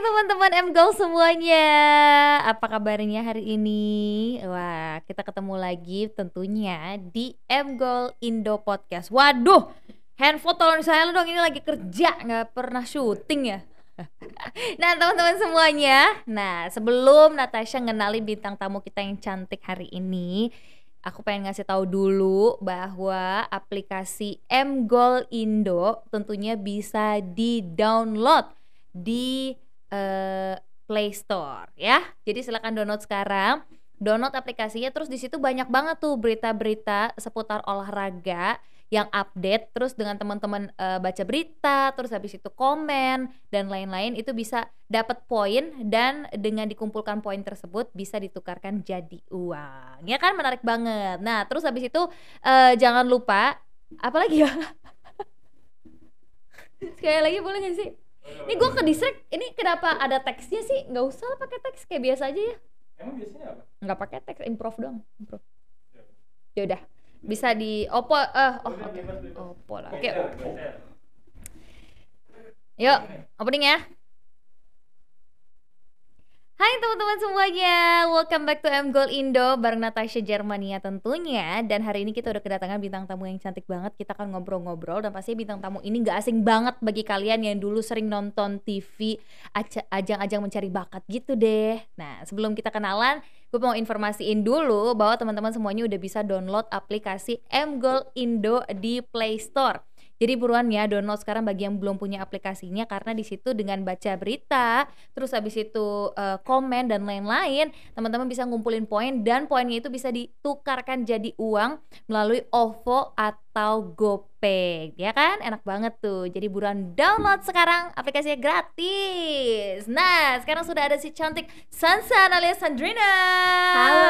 teman-teman M Goal semuanya, apa kabarnya hari ini? Wah, kita ketemu lagi tentunya di M Goal Indo Podcast. Waduh, handphone tolong saya dong, ini lagi kerja, nggak pernah syuting ya. nah teman-teman semuanya, nah sebelum Natasha ngenalin bintang tamu kita yang cantik hari ini, aku pengen ngasih tahu dulu bahwa aplikasi M Goal Indo tentunya bisa di-download di uh, Play Store ya. Jadi silakan download sekarang. Download aplikasinya terus di situ banyak banget tuh berita-berita seputar olahraga yang update terus dengan teman-teman uh, baca berita terus habis itu komen dan lain-lain itu bisa dapat poin dan dengan dikumpulkan poin tersebut bisa ditukarkan jadi uang. Ya kan? Menarik banget. Nah terus habis itu uh, jangan lupa apalagi ya? Sekali lagi boleh gak sih ini gue ke distrik ini kenapa ada teksnya sih? Nggak usah lah pakai teks kayak biasa aja ya. Emang biasanya apa? Nggak pakai teks improv doang improv. Ya. Udah bisa di opo eh oh oke. okay. opo lah oke. Okay. yuk opening ya Hai teman-teman semuanya, welcome back to M Gold Indo bareng Natasha Germania tentunya. Dan hari ini kita udah kedatangan bintang tamu yang cantik banget. Kita akan ngobrol-ngobrol dan pasti bintang tamu ini gak asing banget bagi kalian yang dulu sering nonton TV Ajang-ajang mencari bakat gitu deh. Nah sebelum kita kenalan, gue mau informasiin dulu bahwa teman-teman semuanya udah bisa download aplikasi M Gold Indo di Play Store jadi buruan ya download sekarang bagi yang belum punya aplikasinya karena di situ dengan baca berita, terus habis itu uh, komen dan lain-lain, teman-teman bisa ngumpulin poin dan poinnya itu bisa ditukarkan jadi uang melalui OVO atau GoPay. Ya kan? Enak banget tuh. Jadi buruan download sekarang aplikasinya gratis. Nah, sekarang sudah ada si cantik Sansan alias Sandrina. Halo.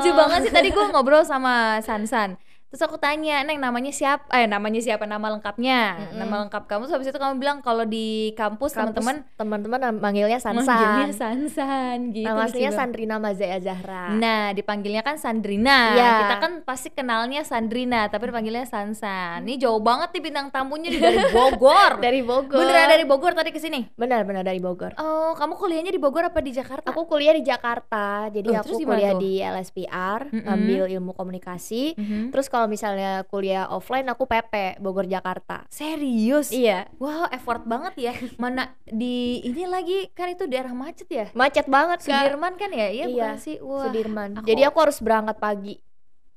Lucu banget sih tadi gue ngobrol sama Sansan terus aku tanya neng namanya siapa eh namanya siapa? Nama lengkapnya. Mm-hmm. nama lengkap kamu. Terus habis itu kamu bilang kalau di kampus, teman-teman teman-teman manggilnya Sansan. Manggilnya Sansan gitu nama aslinya Sandrina Mazaya Zahra. Nah dipanggilnya kan Sandrina. Ya. kita kan pasti kenalnya Sandrina tapi dipanggilnya Sansan. Ini jauh banget nih bintang tamunya dari Bogor. Dari Bogor. Beneran dari Bogor tadi ke sini? Benar benar dari Bogor. Oh kamu kuliahnya di Bogor apa di Jakarta? Aku kuliah di Jakarta. Jadi oh, aku kuliah tuh? di LSPR mm-hmm. ambil ilmu komunikasi. Mm-hmm. terus kalau misalnya kuliah offline aku PP Bogor Jakarta. Serius? Iya. Wow, effort banget ya. Mana di ini lagi kan itu daerah macet ya? Macet banget. Sudirman kan ya? Iya, iya bukan sih? Wah. Sudirman. Aku... Jadi aku harus berangkat pagi.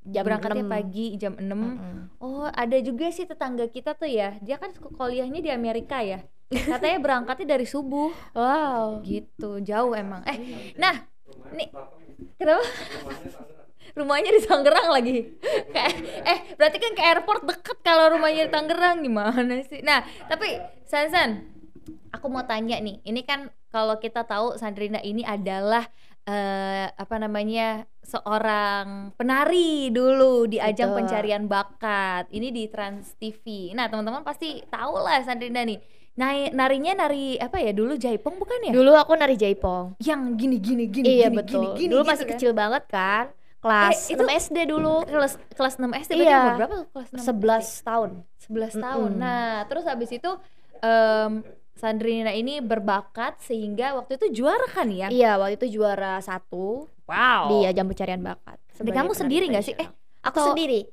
Jam berangkatnya 6. pagi jam 6 mm -hmm. Oh ada juga sih tetangga kita tuh ya Dia kan kuliahnya di Amerika ya Katanya berangkatnya dari subuh Wow Gitu jauh emang Eh nah nih Kenapa? Rumahnya di Tangerang lagi kayak eh berarti kan ke airport deket kalau rumahnya di Tangerang gimana sih nah tapi San San aku mau tanya nih ini kan kalau kita tahu Sandrina ini adalah uh, apa namanya seorang penari dulu di ajang Betul. pencarian bakat ini di Trans TV nah teman-teman pasti tahu lah Sandrina nih Nah, narinya nari apa ya dulu jaipong bukan ya? Dulu aku nari jaipong. Yang gini gini gini iya, gini, betul. gini gini dulu gitu masih kan? kecil banget kan kelas eh, itu 6 SD dulu kelas kelas 6 SD berarti iya. umur berapa tuh kelas 6 11 tahun 11 mm -hmm. tahun nah terus habis itu um, Sandrina ini berbakat sehingga waktu itu juara kan ya iya waktu itu juara satu wow di ajang pencarian bakat dan kamu sendiri nggak sih eh aku Atau... sendiri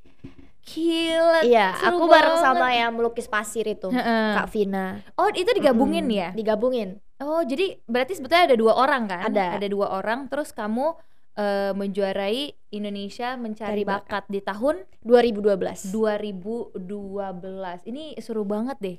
Gila, iya, aku bareng sama yang melukis pasir itu, Kak Vina. Oh, itu digabungin hmm, ya? Digabungin. Oh, jadi berarti sebetulnya ada dua orang kan? Ada. Ada dua orang, terus kamu uh, menjuarai Indonesia mencari bakat. bakat di tahun 2012. 2012. Ini seru banget deh.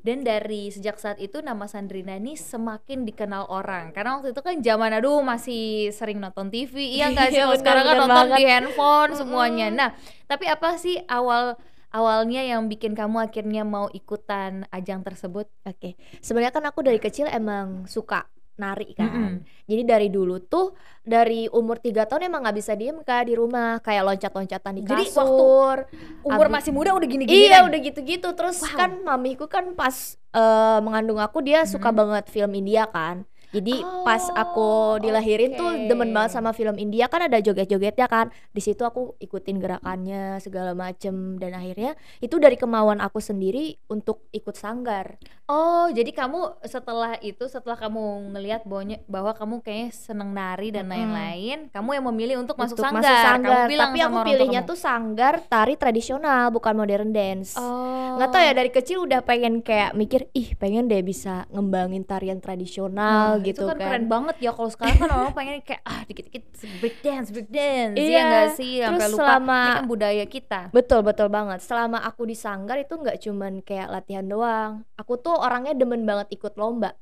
Dan dari sejak saat itu nama Sandrina ini semakin dikenal orang karena waktu itu kan zaman aduh masih sering nonton TV iya nggak sih iya, sekarang kan nonton banget. di handphone semuanya nah tapi apa sih awal awalnya yang bikin kamu akhirnya mau ikutan ajang tersebut oke okay. sebenarnya kan aku dari kecil emang suka nari kan. Mm -hmm. Jadi dari dulu tuh dari umur tiga tahun emang nggak bisa diem kak di rumah kayak loncat-loncatan di Jadi kasur. Waktu umur abis, masih muda udah gini-gini. Iya kan? udah gitu-gitu. Terus wow. kan mamiku kan pas uh, mengandung aku dia mm -hmm. suka banget film India kan. Jadi pas aku Oh, dilahirin tuh demen banget sama film India kan ada joget-jogetnya kan. Di situ aku ikutin gerakannya segala macem dan akhirnya itu dari kemauan aku sendiri untuk ikut sanggar. Oh, jadi kamu setelah itu setelah kamu ngelihat bahwa bahwa kamu kayaknya seneng nari dan lain-lain, kamu yang memilih untuk masuk Untuk sanggar. masuk Kamu sanggar. bilang Tapi aku pilihnya kamu. tuh sanggar tari tradisional bukan modern dance. Oh. nggak tahu ya dari kecil udah pengen kayak mikir ih pengen deh bisa ngembangin tarian tradisional gitu itu kan, keren banget ya kalau sekarang kan orang pengen kayak ah dikit-dikit break dance, break dance. Iya Iya, nggak sih? Sampai terus lupa selama- ini kan budaya kita. Betul betul banget. Selama aku di sanggar itu nggak cuman kayak latihan doang. Aku tuh orangnya demen banget ikut lomba.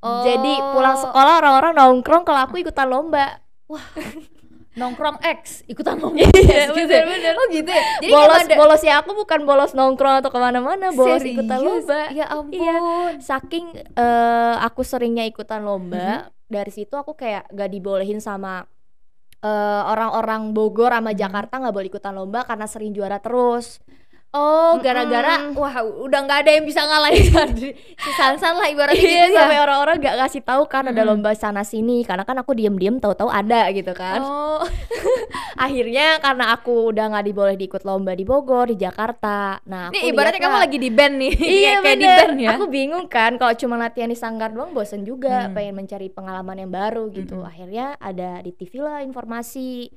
Jadi pulang Oh. sekolah orang-orang nongkrong kalau aku ikutan lomba. Nongkrong X ikutan lomba Iya, X gitu. bener-bener. Oh gitu ya. Jadi bolos ada bolosnya aku bukan bolos nongkrong atau ke mana-mana, bolos ikutan Serius? lomba. Ya ampun. Iya. Saking eh, aku seringnya ikutan lomba, Mm-hmm. dari situ aku kayak gak dibolehin sama eh, orang-orang Bogor sama Mhm. Jakarta nggak boleh ikutan lomba karena sering juara terus. Oh, gara-gara Mm-mm. wah udah nggak ada yang bisa ngalahin Sandri. Si Sansan lah ibaratnya Iya, gitu ya. sampai orang-orang gak ngasih tahu kan ada Mm-mm. lomba sana sini karena kan aku diem-diem tahu-tahu ada gitu kan. Oh, Akhirnya karena aku udah nggak diboleh diikut lomba di Bogor, di Jakarta. Nah, aku ini ibaratnya lihat kamu lah. lagi di band nih. Iya kayak di bener. band ya. Aku bingung kan kalau cuma latihan di sanggar doang bosen juga Hmm. pengen mencari pengalaman yang baru gitu. Mm-mm. Akhirnya ada di TV lah informasi.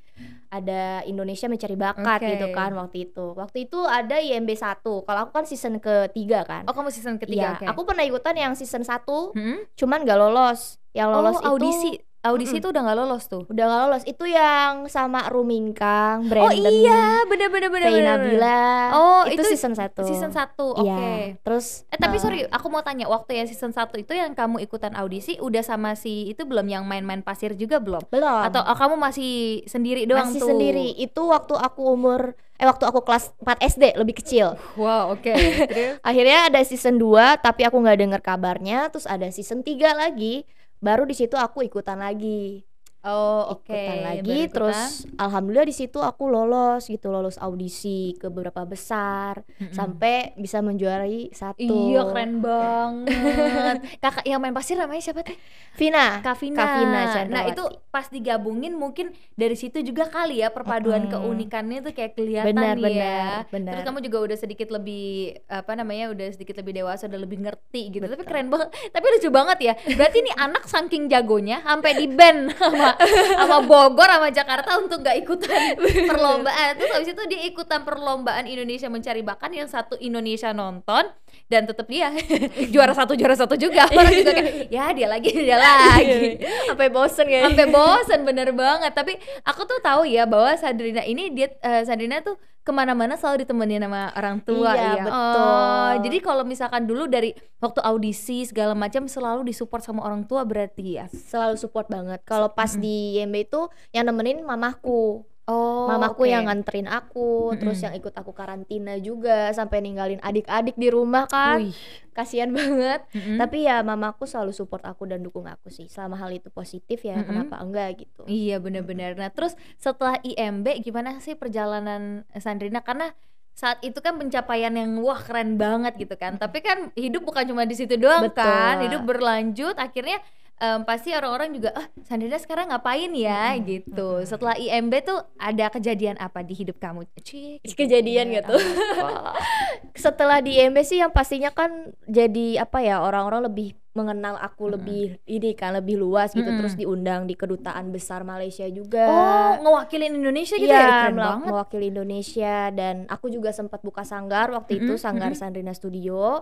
Ada Indonesia mencari bakat Oke. gitu kan waktu itu. Waktu itu ada IMB 1. Kalau aku kan season ketiga kan. Oh, kamu season ketiga. Iya, oke. aku pernah ikutan yang season 1 Hmm? cuman gak lolos. Yang lolos oh, itu audisi. Audisi itu udah nggak lolos tuh. udah gak lolos. Itu yang sama Rumingkang, Oh Brandon, iya, bener bener bener. Bener. Nabila. Oh, itu, itu season 1. Season 1. Oke. Iya. Terus Eh tapi eh, sorry, aku mau tanya waktu yang season 1 itu yang kamu ikutan audisi udah sama si itu belum yang main-main pasir juga belum? belum. Atau oh, kamu masih sendiri doang masih tuh? sendiri itu waktu aku umur eh waktu aku kelas 4 SD lebih kecil Wow, oke. Terus? akhirnya ada season 2 tapi aku nggak dengar kabarnya terus ada season 3 lagi baru di situ aku ikutan lagi Oh, oke. ikutan lagi baru ikutan. terus alhamdulillah di situ aku lolos gitu lolos audisi ke beberapa besar Mm-mm. sampai bisa menjuarai satu Iya, keren banget. Kakak yang main pasir namanya siapa teh? Vina Kavina. Kavina nah, Chandrawati. itu pas digabungin mungkin dari situ juga kali ya perpaduan Mm-mm. keunikannya tuh kayak kelihatan benar ya. benar benar Terus kamu juga udah sedikit lebih apa namanya udah sedikit lebih dewasa, udah lebih ngerti gitu. Tapi Betul. keren banget. Tapi lucu banget ya. Berarti nih anak saking jagonya sampai di band sama sama Bogor sama Jakarta untuk nggak ikutan perlombaan. Terus habis itu dia ikutan perlombaan Indonesia mencari bakat yang satu Indonesia nonton dan tetap dia juara satu juara satu juga. Orang juga kayak ya dia lagi dia lagi. Sampai bosen ya sampai bosen bener banget. Tapi aku tuh tahu ya bahwa Sandrina ini dia eh, Sandrina tuh ke mana-mana selalu ditemenin sama orang tua Iya, ya. betul. Oh, jadi kalau misalkan dulu dari waktu audisi segala macam selalu disupport sama orang tua berarti ya? Selalu support banget. Kalau pas Mm-mm. di YMB itu yang nemenin mamaku oh mamaku oke. yang nganterin aku terus Mm-mm. yang ikut aku karantina juga sampai ninggalin adik-adik di rumah kan Wih. kasihan banget Mm-mm. tapi ya mamaku selalu support aku dan dukung aku sih selama hal itu positif ya Mm-mm. kenapa enggak gitu Iya benar-benar. Nah terus setelah IMB gimana sih perjalanan Sandrina? Karena saat itu kan pencapaian yang wah keren banget gitu kan. Tapi kan hidup bukan cuma di situ doang Betul. kan. Hidup berlanjut. Akhirnya em, pasti orang-orang juga ah Sandrina sekarang ngapain ya Mm-mm. gitu. Mm-mm. Setelah IMB tuh ada kejadian apa di hidup kamu? Cik, Kejadian gitu. setelah di YMB sih yang pastinya kan jadi apa ya orang-orang lebih mengenal aku Mm-mm. lebih ini kan lebih luas gitu Mm-mm. terus diundang di kedutaan besar Malaysia juga Oh ngewakilin Indonesia gitu Iya, ya? Keren mewakili Indonesia dan aku juga sempat buka sanggar waktu itu Mm-mm, sanggar mm-mm. Sandrina Studio.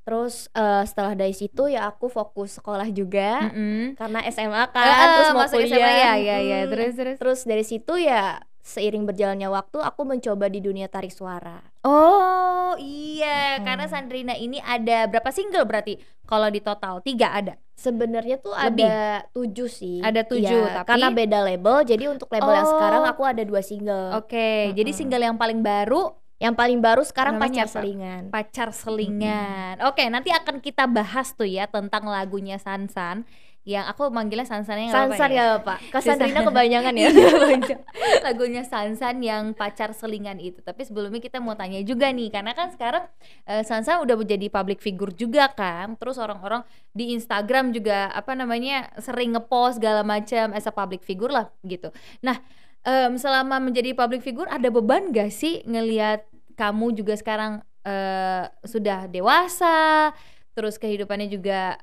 Terus eh, setelah dari situ ya aku fokus sekolah juga Mm-mm. karena SMA kan, Ah, terus mau masuk kuliah. SMA ya, ya, ya. Mm. Terus terus. Terus dari situ ya seiring berjalannya waktu aku mencoba di dunia tarik suara. Oh iya, Mm-mm. karena Sandrina ini ada berapa single berarti? Kalau di total tiga ada. Sebenarnya tuh Lebih? ada tujuh sih. Ada tujuh, Iya, tapi- karena beda label. Jadi untuk label yang Oh. sekarang aku ada dua single. Oke, jadi Mm-mm. single yang paling baru Yang paling baru sekarang Namanya pacar apa? selingan. pacar selingan. Oke, nanti akan kita bahas tuh ya tentang lagunya Sansan yang aku manggilnya Sansan yang apa Sansan ya? ya Pak. Kak Si Sandrina San- kebanyakan ya. Iya, lagunya Sansan yang pacar selingan itu. Tapi sebelumnya kita mau tanya juga nih, karena kan sekarang eh, Sansan udah menjadi public figure juga kan. Terus orang-orang di Instagram juga apa namanya sering ngepost segala macam as a public figure lah gitu. Nah, em, selama menjadi public figure ada beban gak sih ngelihat kamu juga sekarang eh, sudah dewasa, terus kehidupannya juga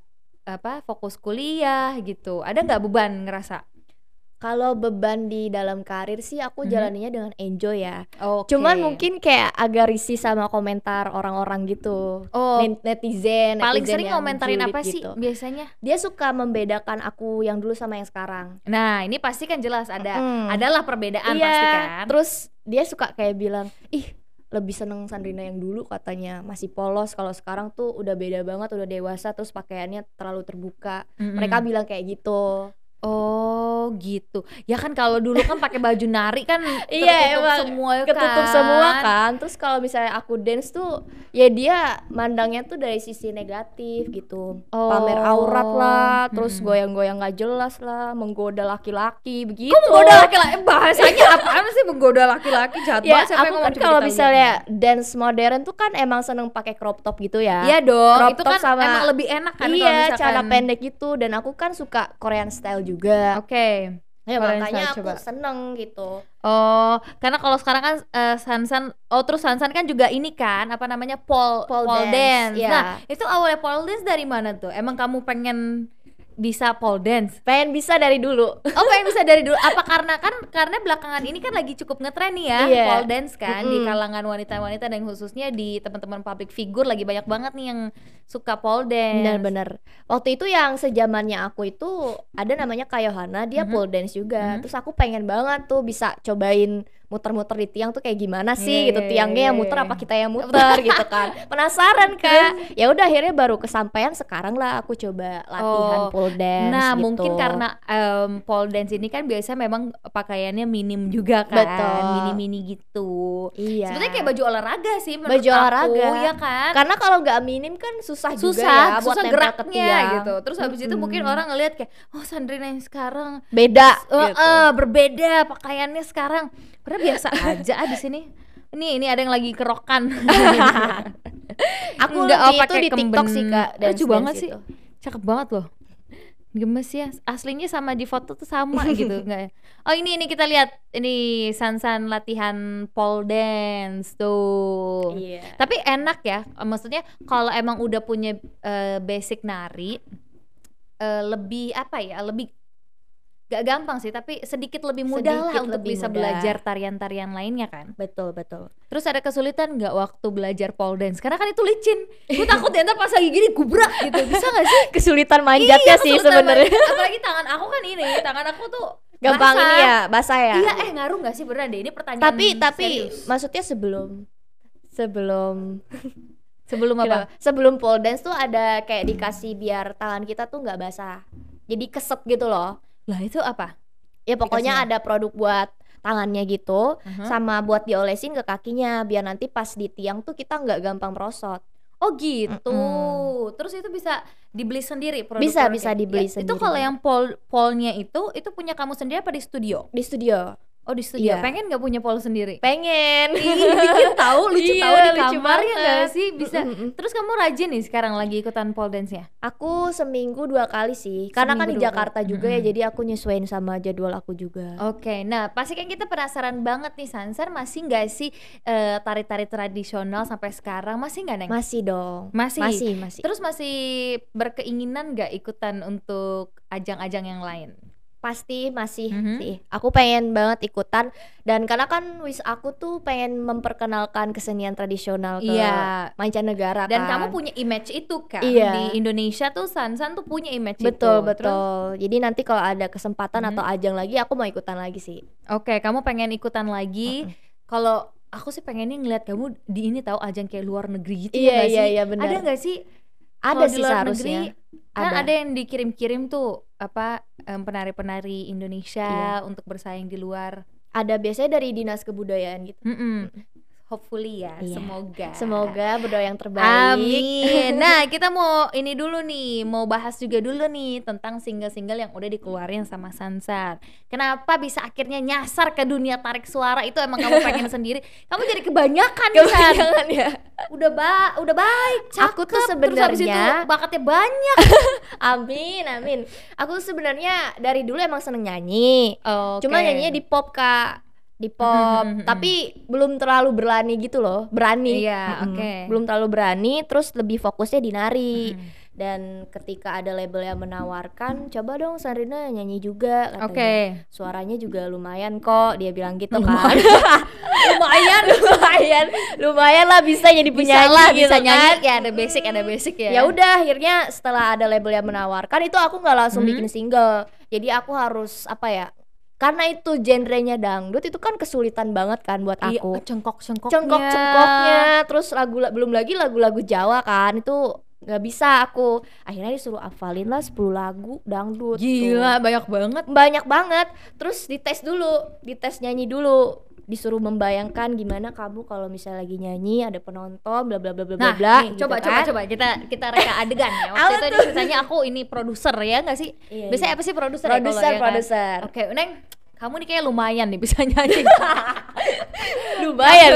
apa fokus kuliah gitu. Ada nggak beban ngerasa? Kalau beban di dalam karir sih aku Mhm. jalaninya dengan enjoy ya. Oke. Cuman mungkin kayak agak risih sama komentar orang-orang gitu. Oh, Net- Netizen, paling netizen sering komentarin apa sih gitu. biasanya? Dia suka membedakan aku yang dulu sama yang sekarang. Nah, ini pasti kan jelas ada Mm. adalah perbedaan iya, pasti kan. Terus dia suka kayak bilang, "Ih, lebih seneng Sandrina yang dulu katanya masih polos kalau sekarang tuh udah beda banget udah dewasa terus pakaiannya terlalu terbuka Mm-mm. mereka bilang kayak gitu Oh gitu. Ya kan kalau dulu kan pakai baju nari kan Iya, tertutup emang semua ya ketutup kan. semua kan terus kalau misalnya aku dance tuh ya dia mandangnya tuh dari sisi negatif gitu Oh. pamer aurat lah terus goyang-goyang gak jelas lah menggoda laki-laki begitu Kok menggoda laki-laki? Eh, Bahasanya apaan sih menggoda laki-laki? Jahat ya banget siapa aku yang kan kalau misalnya dance modern tuh kan emang seneng pakai crop top gitu ya Iya dong, Crop itu top kan sama- emang lebih enak kan kalau iya celana pendek gitu dan aku kan suka Korean style juga Oke. ya Korean makanya aku coba. seneng gitu Oh, karena kalau sekarang kan eh, Sansan, oh terus Sansan kan juga ini kan apa namanya pole Pole pole, dance, dance. iya. Nah, itu awalnya pole dance dari mana tuh? Emang kamu pengen bisa pole dance? pengen bisa dari dulu Oh, pengen bisa dari dulu. Apa karena kan karena belakangan ini kan lagi cukup ngetren nih ya Iya. pole dance kan di Mm-mm. kalangan wanita-wanita dan khususnya di teman-teman public figure lagi banyak banget nih yang suka pole dance. Benar-benar. Waktu itu yang sejamannya aku itu ada namanya Kayohana, dia Mhm. pole dance juga. Mhm. Terus aku pengen banget tuh bisa cobain muter-muter di tiang tuh kayak gimana Iya, sih gitu. iya, Tiangnya iya, yang muter iya. apa kita yang muter gitu kan. Penasaran kan. Ya udah akhirnya baru kesampaian sekarang lah aku coba latihan Oh. pole dance Nah, gitu. mungkin karena em, pole dance ini kan biasanya memang pakaiannya minim juga kan, Betul. mini-mini gitu. iya. Sebenarnya kayak baju olahraga sih menurut Baju aku, olahraga. ya kan? karena kalau nggak minim kan susah, juga susah, ya buat susah geraknya gitu. Terus habis itu mungkin orang ngelihat kayak, oh Sandrina yang sekarang beda eh, gitu. eh, berbeda pakaiannya sekarang. Padahal biasa aja ah di sini. Ini ini ada yang lagi kerokan. Aku Enggak, oh, itu pakai di TikTok sih Kak, Lucu dance-dance banget sih. gitu. Cakep banget loh. Gemes ya, aslinya sama di foto tuh sama gitu enggak ya? Oh ini ini kita lihat ini Sansan latihan pole dance tuh. Iya. Tapi enak ya, maksudnya kalau emang udah punya eh, basic nari eh, lebih apa ya, lebih gak gampang sih, tapi sedikit lebih mudah lah Sedikit untuk lebih bisa mudah. belajar tarian-tarian lainnya kan. Betul, betul. Terus ada kesulitan nggak waktu belajar pole dance? Karena kan itu licin. Gue takut ya ntar pas lagi gini gubrak gitu. Bisa gak sih? Kesulitan manjatnya Iya, sih sebenarnya. Apalagi tangan aku kan ini, tangan aku tuh Gampang basah. ini ya, basah ya. Iya, eh ngaruh gak sih beneran deh? Ini pertanyaan tapi tapi serius. maksudnya sebelum sebelum sebelum apa? Sebelum pole dance tuh ada kayak dikasih biar tangan kita tuh nggak basah. Jadi keset gitu loh. Lah itu apa? Ya pokoknya Dikasihnya? ada produk buat tangannya gitu Mhm. sama buat diolesin ke kakinya biar nanti pas di tiang tuh kita nggak gampang merosot. Oh gitu. Mm-mm. Terus itu bisa dibeli sendiri produk Bisa, bisa dibeli Itu sendiri. kalau yang pole pole-nya itu itu punya kamu sendiri apa di studio? Di studio. Oh di studio. Iya. Pengen nggak punya pole sendiri? Pengen. Ih, bikin tahu lucu Iya, tahu di kamar ya nggak sih bisa. Terus kamu rajin nih sekarang lagi ikutan pole dance-nya? Aku seminggu dua kali sih. Karena kan di Jakarta kali. juga ya, jadi aku nyesuaiin sama jadwal aku juga. Oke, nah pasti kan kita penasaran banget nih Sansar masih nggak sih eh, tari-tari tradisional sampai sekarang masih nggak neng? Masih dong. Masih. Masih, masih. Terus masih berkeinginan nggak ikutan untuk ajang-ajang yang lain? Pasti masih Mhm. sih. Aku pengen banget ikutan dan karena kan wis aku tuh pengen memperkenalkan kesenian tradisional ke Iya. mancanegara Dan kan. kamu punya image itu kan Iya. di Indonesia tuh Sansan tuh punya image betul itu. Terus, betul. Jadi nanti kalau ada kesempatan Mhm. atau ajang lagi aku mau ikutan lagi sih. Oke, kamu pengen ikutan lagi. Kalau aku sih pengennya ngeliat kamu di ini tahu ajang kayak luar negeri gitu ya Iya nggak iya sih? iya benar. Ada nggak sih Ada sih luar seharusnya. negeri kan ada yang dikirim-kirim tuh apa penari-penari Indonesia Iya. untuk bersaing di luar. Ada biasanya dari dinas kebudayaan gitu. Mm-mm. Hopefully ya, Iya. semoga. Semoga berdoa yang terbaik. Amin. Nah, kita mau ini dulu nih, mau bahas juga dulu nih tentang single-single yang udah dikeluarin sama Sansan. Kenapa bisa akhirnya nyasar ke dunia tarik suara itu emang kamu pengen sendiri? Kamu jadi kebanyakan. Kebanyakan ya. Udah ba udah baik, Aku tuh cakep, habis itu sebenarnya- bakatnya banyak. Amin, amin. Aku tuh sebenarnya dari dulu emang seneng nyanyi. Cuma nyanyinya di pop kak, di pop. Mhm, mhm, Tapi belum terlalu berani gitu loh, berani. Iya, Mhm. oke. Belum terlalu berani. Terus lebih fokusnya di nari. Mhm. Dan ketika ada label yang menawarkan, coba dong Sandrina nyanyi juga. katanya. Oke. Suaranya juga lumayan kok, dia bilang gitu Lumayan. kan. lumayan, lumayan, lumayan lah bisa jadi Bisa penyanyi lah, gitu bisa nyanyi. kan. Ya ada basic, ada basic ya. Ya udah akhirnya setelah ada label yang menawarkan itu aku nggak langsung Hmm. bikin single. Jadi aku harus apa ya? Karena itu genrenya dangdut itu kan kesulitan banget kan buat Iya, aku. cengkok-cengkoknya. Cengkok-cengkoknya, terus lagu belum lagi lagu-lagu Jawa kan itu nggak bisa aku. Akhirnya disuruh hafalin lah 10 lagu dangdut. tuh. Gila, banyak banget. Banyak banget. Terus dites dulu, dites nyanyi dulu. Disuruh membayangkan gimana kamu kalau misalnya lagi nyanyi ada penonton bla bla bla bla bla Nah, bla. nih, gitu coba kan. coba coba kita kita reka adegan ya. Waktu itu ceritanya aku ini produser ya nggak sih? Iya, Biasanya iya. apa sih produser? ya Produser, ya kan? produser. Oke, Neng, kamu nih kayak lumayan nih bisa nyanyi. Lumayan.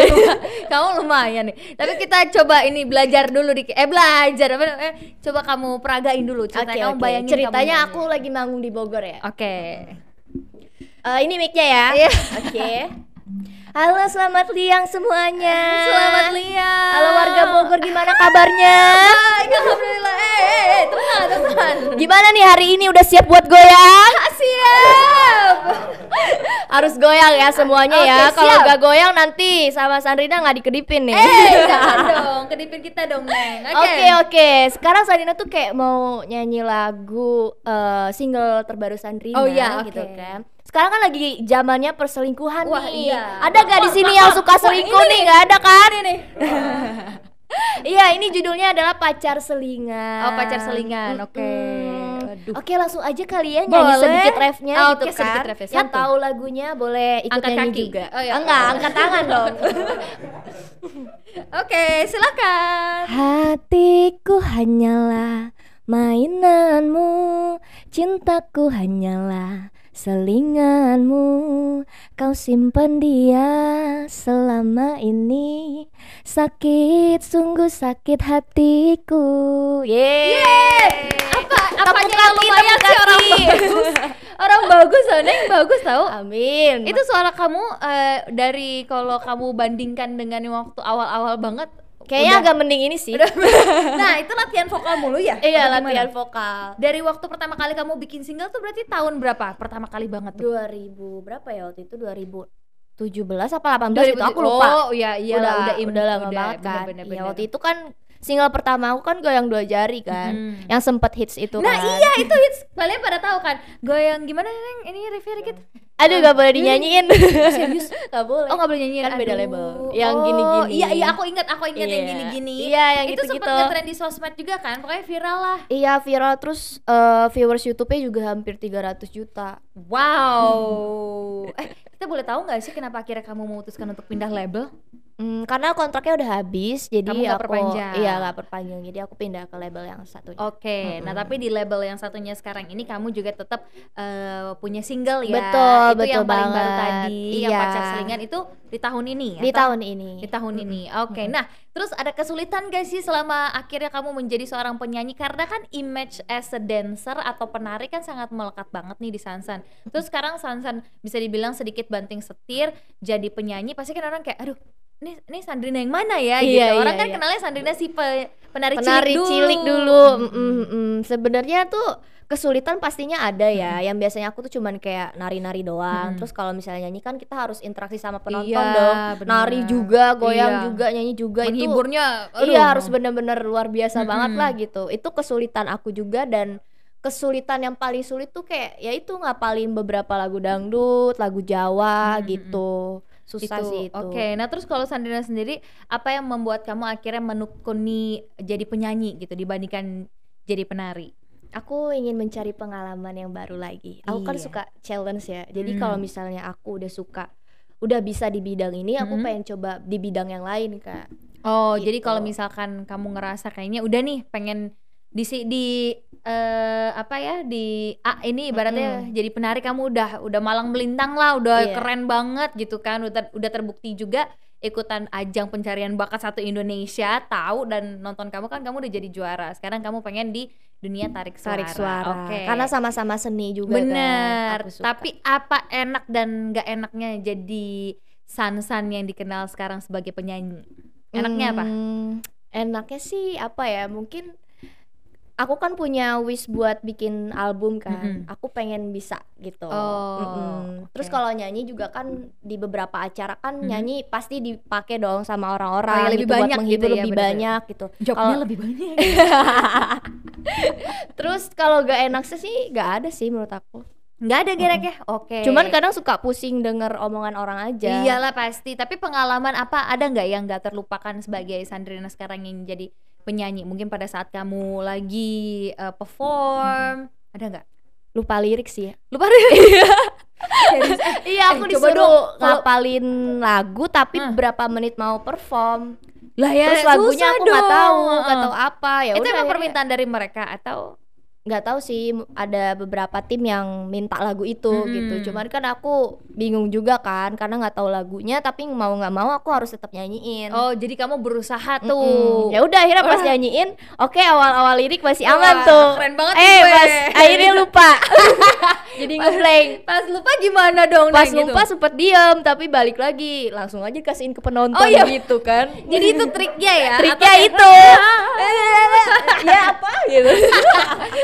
kamu lumayan nih. Tapi kita coba ini belajar dulu di eh belajar apa namanya? Coba kamu peragain dulu ceritanya kamu oke. bayangin kamu Ceritanya nyanyi. aku lagi manggung di Bogor ya. Oke. Eh, ini mic-nya ya. Iya. Oke. Halo, selamat siang semuanya. Selamat lihat. Halo warga Bogor, gimana kabarnya? Baik, alhamdulillah. Eh, eh, eh, teman, teman. Gimana nih hari ini udah siap buat goyang? Siap. Harus goyang ya semuanya ya. Kalau gak goyang nanti sama Sandrina nggak dikedipin nih. Eh, jangan dong, kedipin kita dong, Neng. Oke oke, sekarang Sandrina tuh kayak mau nyanyi lagu eh, single terbaru Sandrina Oh, iya, gitu oke. kan. Sekarang kan lagi zamannya perselingkuhan Wah, nih. iya. Ada gak di sini yang suka selingkuh ini nih? Gak ada kan? nih. Iya, ini judulnya adalah pacar selingan. Oh, pacar selingan, oke. Mm-mm. Aduh. Oke, langsung aja kali ya nyanyi Boleh. sedikit refnya Ah, gitu oke, sedikit kan. refnya, Yang tahu lagunya boleh ikut Angkat nyanyi kaki. juga. Oh, iya. Enggak, angkat tangan dong. Oke, silakan. Hatiku hanyalah mainanmu, cintaku hanyalah selinganmu. Kau simpan dia selama ini. Sakit, sungguh sakit hatiku. Yeay. Apa Tepuk apanya yang lumayan sih orang bagus? orang bagus, Neng bagus tahu. Amin. Itu suara kamu eh, dari kalau kamu bandingkan dengan yang waktu awal-awal banget kayaknya udah- agak mending ini sih. Nah, itu latihan vokal mulu ya? Iya, latihan gimana? vokal. Dari waktu pertama kali kamu bikin single tuh berarti tahun berapa? Pertama kali banget tuh. 2000 berapa ya waktu itu 2017 apa 18 itu aku lupa. Oh, iya iya udah udah im- udah lama banget bener, kan. bener, Iya, bener. waktu itu kan single pertama aku kan goyang dua jari kan. Mhm. Yang sempet hits itu Nah kan. iya itu hits kalian pada tahu kan goyang gimana neng ini review dikit Aduh gak boleh dinyanyiin. serius gak boleh. oh nggak boleh nyanyiin Kan beda label. Yang Oh, gini-gini. iya iya aku ingat aku ingat yang Iya. gini-gini Iya, yang itu sempat gitu-gitu. ngetren di sosmed juga kan pokoknya viral lah Iya viral terus eh, viewers YouTube-nya juga hampir 300 juta. wow eh kita boleh tahu nggak sih kenapa akhirnya kamu memutuskan untuk pindah label Hmm, karena kontraknya udah habis, jadi Kamu nggak aku perpanjang. iya nggak perpanjang, jadi aku pindah ke label yang satunya. Oke, nah tapi di label yang satunya sekarang ini kamu juga tetap eh, punya single ya. Betul, itu betul yang paling baru banget. tadi, yang Iya. pacar selingan itu di tahun ini. Di atau- tahun ini. di tahun ini. Oke, nah terus ada kesulitan gak sih selama akhirnya kamu menjadi seorang penyanyi karena kan image as a dancer atau penari kan sangat melekat banget nih di Sansan. Terus sekarang Sansan bisa dibilang sedikit banting setir jadi penyanyi pasti kan orang kayak aduh ini ini Sandrina yang mana ya gitu. Iya, Orang iya, kan iya. kenalnya Sandrina si pe- penari, penari cilik dulu. cilik dulu. Mm, mm, mm. Sebenarnya tuh kesulitan pastinya ada ya. Yang biasanya aku tuh cuman kayak nari-nari doang. Mm. Terus kalau misalnya nyanyi kan kita harus interaksi sama penonton Iya, dong. bener. Nari juga, goyang Iya. juga, nyanyi juga itu. Menghiburnya aduh. Iya harus bener-bener luar biasa Mm-mm. banget lah gitu. Itu kesulitan aku juga dan kesulitan yang paling sulit tuh kayak ya itu ngapalin beberapa lagu dangdut, lagu Jawa Mm-mm. gitu. Susah itu. sih itu. Oke, nah terus kalau Sandrina sendiri apa yang membuat kamu akhirnya menekuni jadi penyanyi gitu dibandingkan jadi penari? Aku ingin mencari pengalaman yang baru lagi. Aku kan Iya. suka challenge ya. Jadi Hmm. kalau misalnya aku udah suka udah bisa di bidang ini aku Hmm. pengen coba di bidang yang lain kak Oh, jadi Gitu. kalau misalkan kamu ngerasa kayaknya udah nih pengen di si- di eh, apa ya di A ini ibaratnya jadi penari kamu udah udah malang melintang lah, udah Iya. keren banget gitu kan, udah udah terbukti juga ikutan ajang pencarian bakat satu Indonesia tahu dan nonton kamu kan kamu udah jadi juara. Sekarang kamu pengen di dunia tarik suara. tarik suara Oke. karena sama-sama seni juga kan, Bener. suka. Tapi apa enak dan nggak enaknya jadi Sansan yang dikenal sekarang sebagai penyanyi? Enaknya apa? Hmm, enaknya sih apa ya mungkin aku kan punya wish buat bikin album kan Mm-mm. aku pengen bisa gitu Oh, Mm-mm. oke. terus kalau nyanyi juga kan di beberapa acara kan Mhm. nyanyi pasti dipakai dong sama Oh, orang-orang ya, lebih gitu, buat banyak menghibur gitu ya, lebih bener-bener. banyak gitu Jobnya Kalau- lebih banyak. terus kalau gak enak sih gak ada sih menurut aku Nggak ada geraknya. Oke. cuman kadang suka pusing denger omongan orang aja Iyalah pasti. Tapi pengalaman apa ada nggak yang nggak terlupakan sebagai Sandrina sekarang yang jadi penyanyi? Mungkin pada saat kamu lagi eh, perform, ada nggak? lupa lirik sih ya Lupa iya aku Eh, coba disuruh dong, kalau- ngapalin lagu tapi Hah. berapa menit mau perform lah ya. terus lagunya aku nggak tahu nggak tahu apa ya Itu udah emang permintaan dari mereka atau? Nggak tahu sih ada beberapa tim yang minta lagu itu Mm-mm. gitu cuman kan aku bingung juga kan karena nggak tahu lagunya tapi mau nggak mau aku harus tetap nyanyiin Oh, jadi kamu berusaha tuh. ya udah akhirnya pas nyanyiin oke awal-awal lirik masih Wah, aman tuh keren banget eh gue. pas akhirnya lupa jadi ngeblank Pas lupa gimana dong? pas Nah, gitu. lupa sempet diem tapi balik lagi langsung aja kasihin ke penonton Oh, iya. gitu kan Jadi itu triknya ya? triknya itu ya apa gitu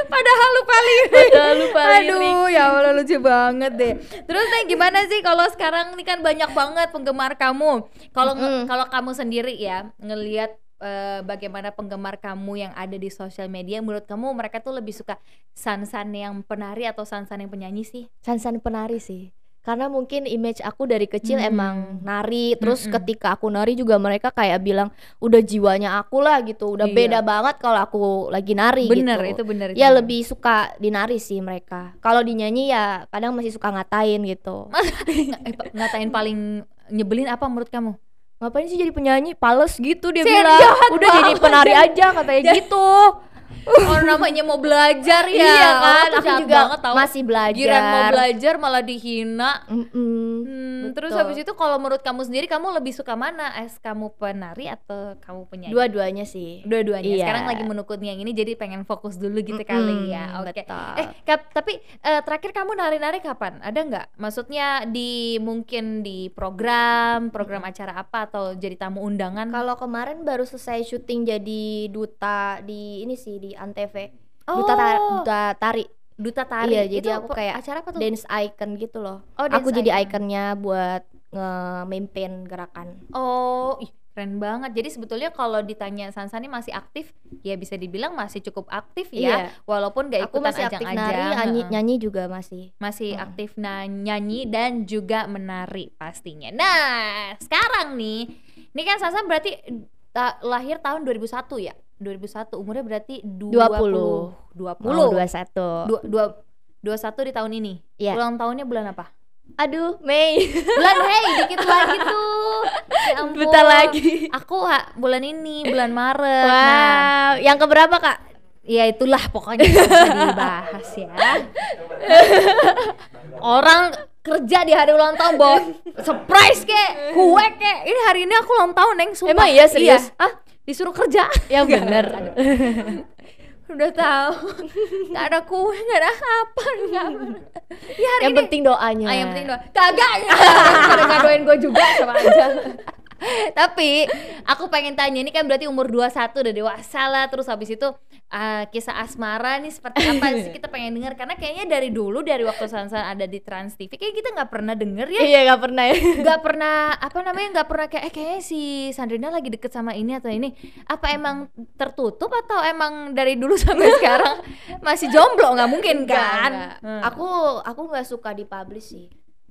Padahal lupa lirik. Padahal lupa lirik. Aduh, ya Allah lucu banget deh. Terus nih gimana sih kalau sekarang ini kan banyak banget penggemar kamu. Kalau Mm-mm. kalau kamu sendiri ya ngelihat eh, bagaimana penggemar kamu yang ada di sosial media, menurut kamu mereka tuh lebih suka Sansan yang penari atau Sansan yang penyanyi sih? Sansan penari sih karena mungkin image aku dari kecil Hmm. emang nari terus Mm-mm. ketika aku nari juga mereka kayak bilang udah jiwanya aku lah gitu udah Iya. beda banget kalau aku lagi nari Bener, gitu itu bener. itu ya bener. lebih suka dinari sih mereka kalau dinyanyi ya kadang masih suka ngatain gitu Eh, ngatain paling nyebelin apa menurut kamu? ngapain sih jadi penyanyi pales gitu dia Sen, bilang jahat udah jadi penari aja katanya gitu Orang namanya mau belajar ya iya kan tuh aku juga banget tau. masih belajar Giran mau belajar malah dihina. Hmm, terus habis itu kalau menurut kamu sendiri kamu lebih suka mana? Es kamu penari atau kamu penyanyi? dua-duanya sih Dua-duanya. Iya. Sekarang lagi menekuni yang ini jadi pengen fokus dulu gitu Mm-mm, kali ya. Oke. betul. Eh, Kap, tapi eh, terakhir kamu nari-nari kapan? Ada nggak? Maksudnya di mungkin di program, program acara apa atau jadi tamu undangan? Kalau kemarin baru selesai syuting jadi duta di ini sih di Antv. Oh. Duta ta- duta tari, duta tari. Iya, jadi aku kayak acara apa tuh? dance icon gitu loh. Oh, aku jadi icon. ikonnya buat nge-maintain gerakan. Oh, ih, keren banget. Jadi sebetulnya kalau ditanya Sansani masih aktif, ya bisa dibilang masih cukup aktif ya, Iya. walaupun gak Aku ikutan masih aktif ajang-ajang. nari, nyanyi, nyanyi juga masih. masih Mm. aktif na- nyanyi dan juga menari pastinya. Nah, sekarang nih, ini kan Sansan berarti ta- lahir tahun 2001 ya? 2001 umurnya berarti 20 20. 20. Mau 21. Dua, dua, 21 di tahun ini. Iya. Ulang tahunnya bulan apa? Aduh, Mei. Bulan Mei, dikit lagi tuh. Ya ampun. Bentar lagi. Aku ha, bulan ini, bulan Maret. Nah, Wow, yang keberapa, Kak? ya itulah pokoknya usah dibahas ya. Orang kerja di hari ulang tahun bawa surprise kek, kue kek. Ini hari ini aku ulang tahun, Neng. Sumpah. Emang iya, serius? Ah, disuruh kerja. Nggak, bener. Udah tahu. Gak ada kue, gak ada apa. Nggak. Ya hari Yang ini. penting doanya. Ah, yang penting doa. Kagak. Pada ngadoin gue juga sama aja. Tapi aku pengen tanya ini kan berarti umur 21 udah dewasa lah terus habis itu ah, kisah asmara nih seperti apa sih kita pengen denger karena kayaknya dari dulu dari waktu Sansan ada di Trans TV kayak kita nggak pernah denger ya Iya, nggak pernah ya. nggak pernah apa namanya nggak pernah kayak eh kayaknya si Sandrina lagi deket sama ini atau ini apa emang tertutup atau emang dari dulu sampai sekarang masih jomblo nggak mungkin Enggak, kan enggak. Hmm. Aku aku nggak suka dipublish sih.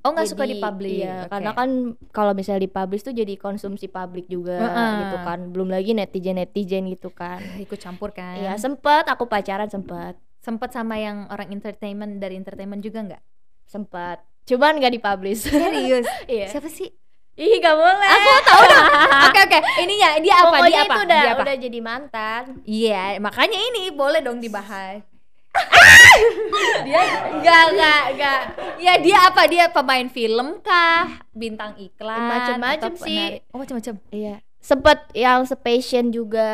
Oh nggak suka dipublish Iya, Oke. karena kan kalau misalnya dipublish tuh jadi konsumsi publik juga Heeh. gitu kan. Belum lagi netizen-netizen gitu kan. ikut campur kan Iya, sempet aku pacaran sempet. sempet sama yang orang entertainment dari entertainment juga nggak Sempet. cuman nggak dipublish Serius? iya Siapa sih? ih nggak boleh Aku tahu dong. Oke oke. Ininya dia apa? Pokoknya dia apa? itu udah dia apa? udah jadi mantan Iya, makanya ini boleh dong dibahas. Dia enggak enggak enggak. Ya dia apa? Dia pemain film kah? Bintang iklan? Macem-macem atau sih. penari? Oh, macam-macam. iya sempet yang sepassion juga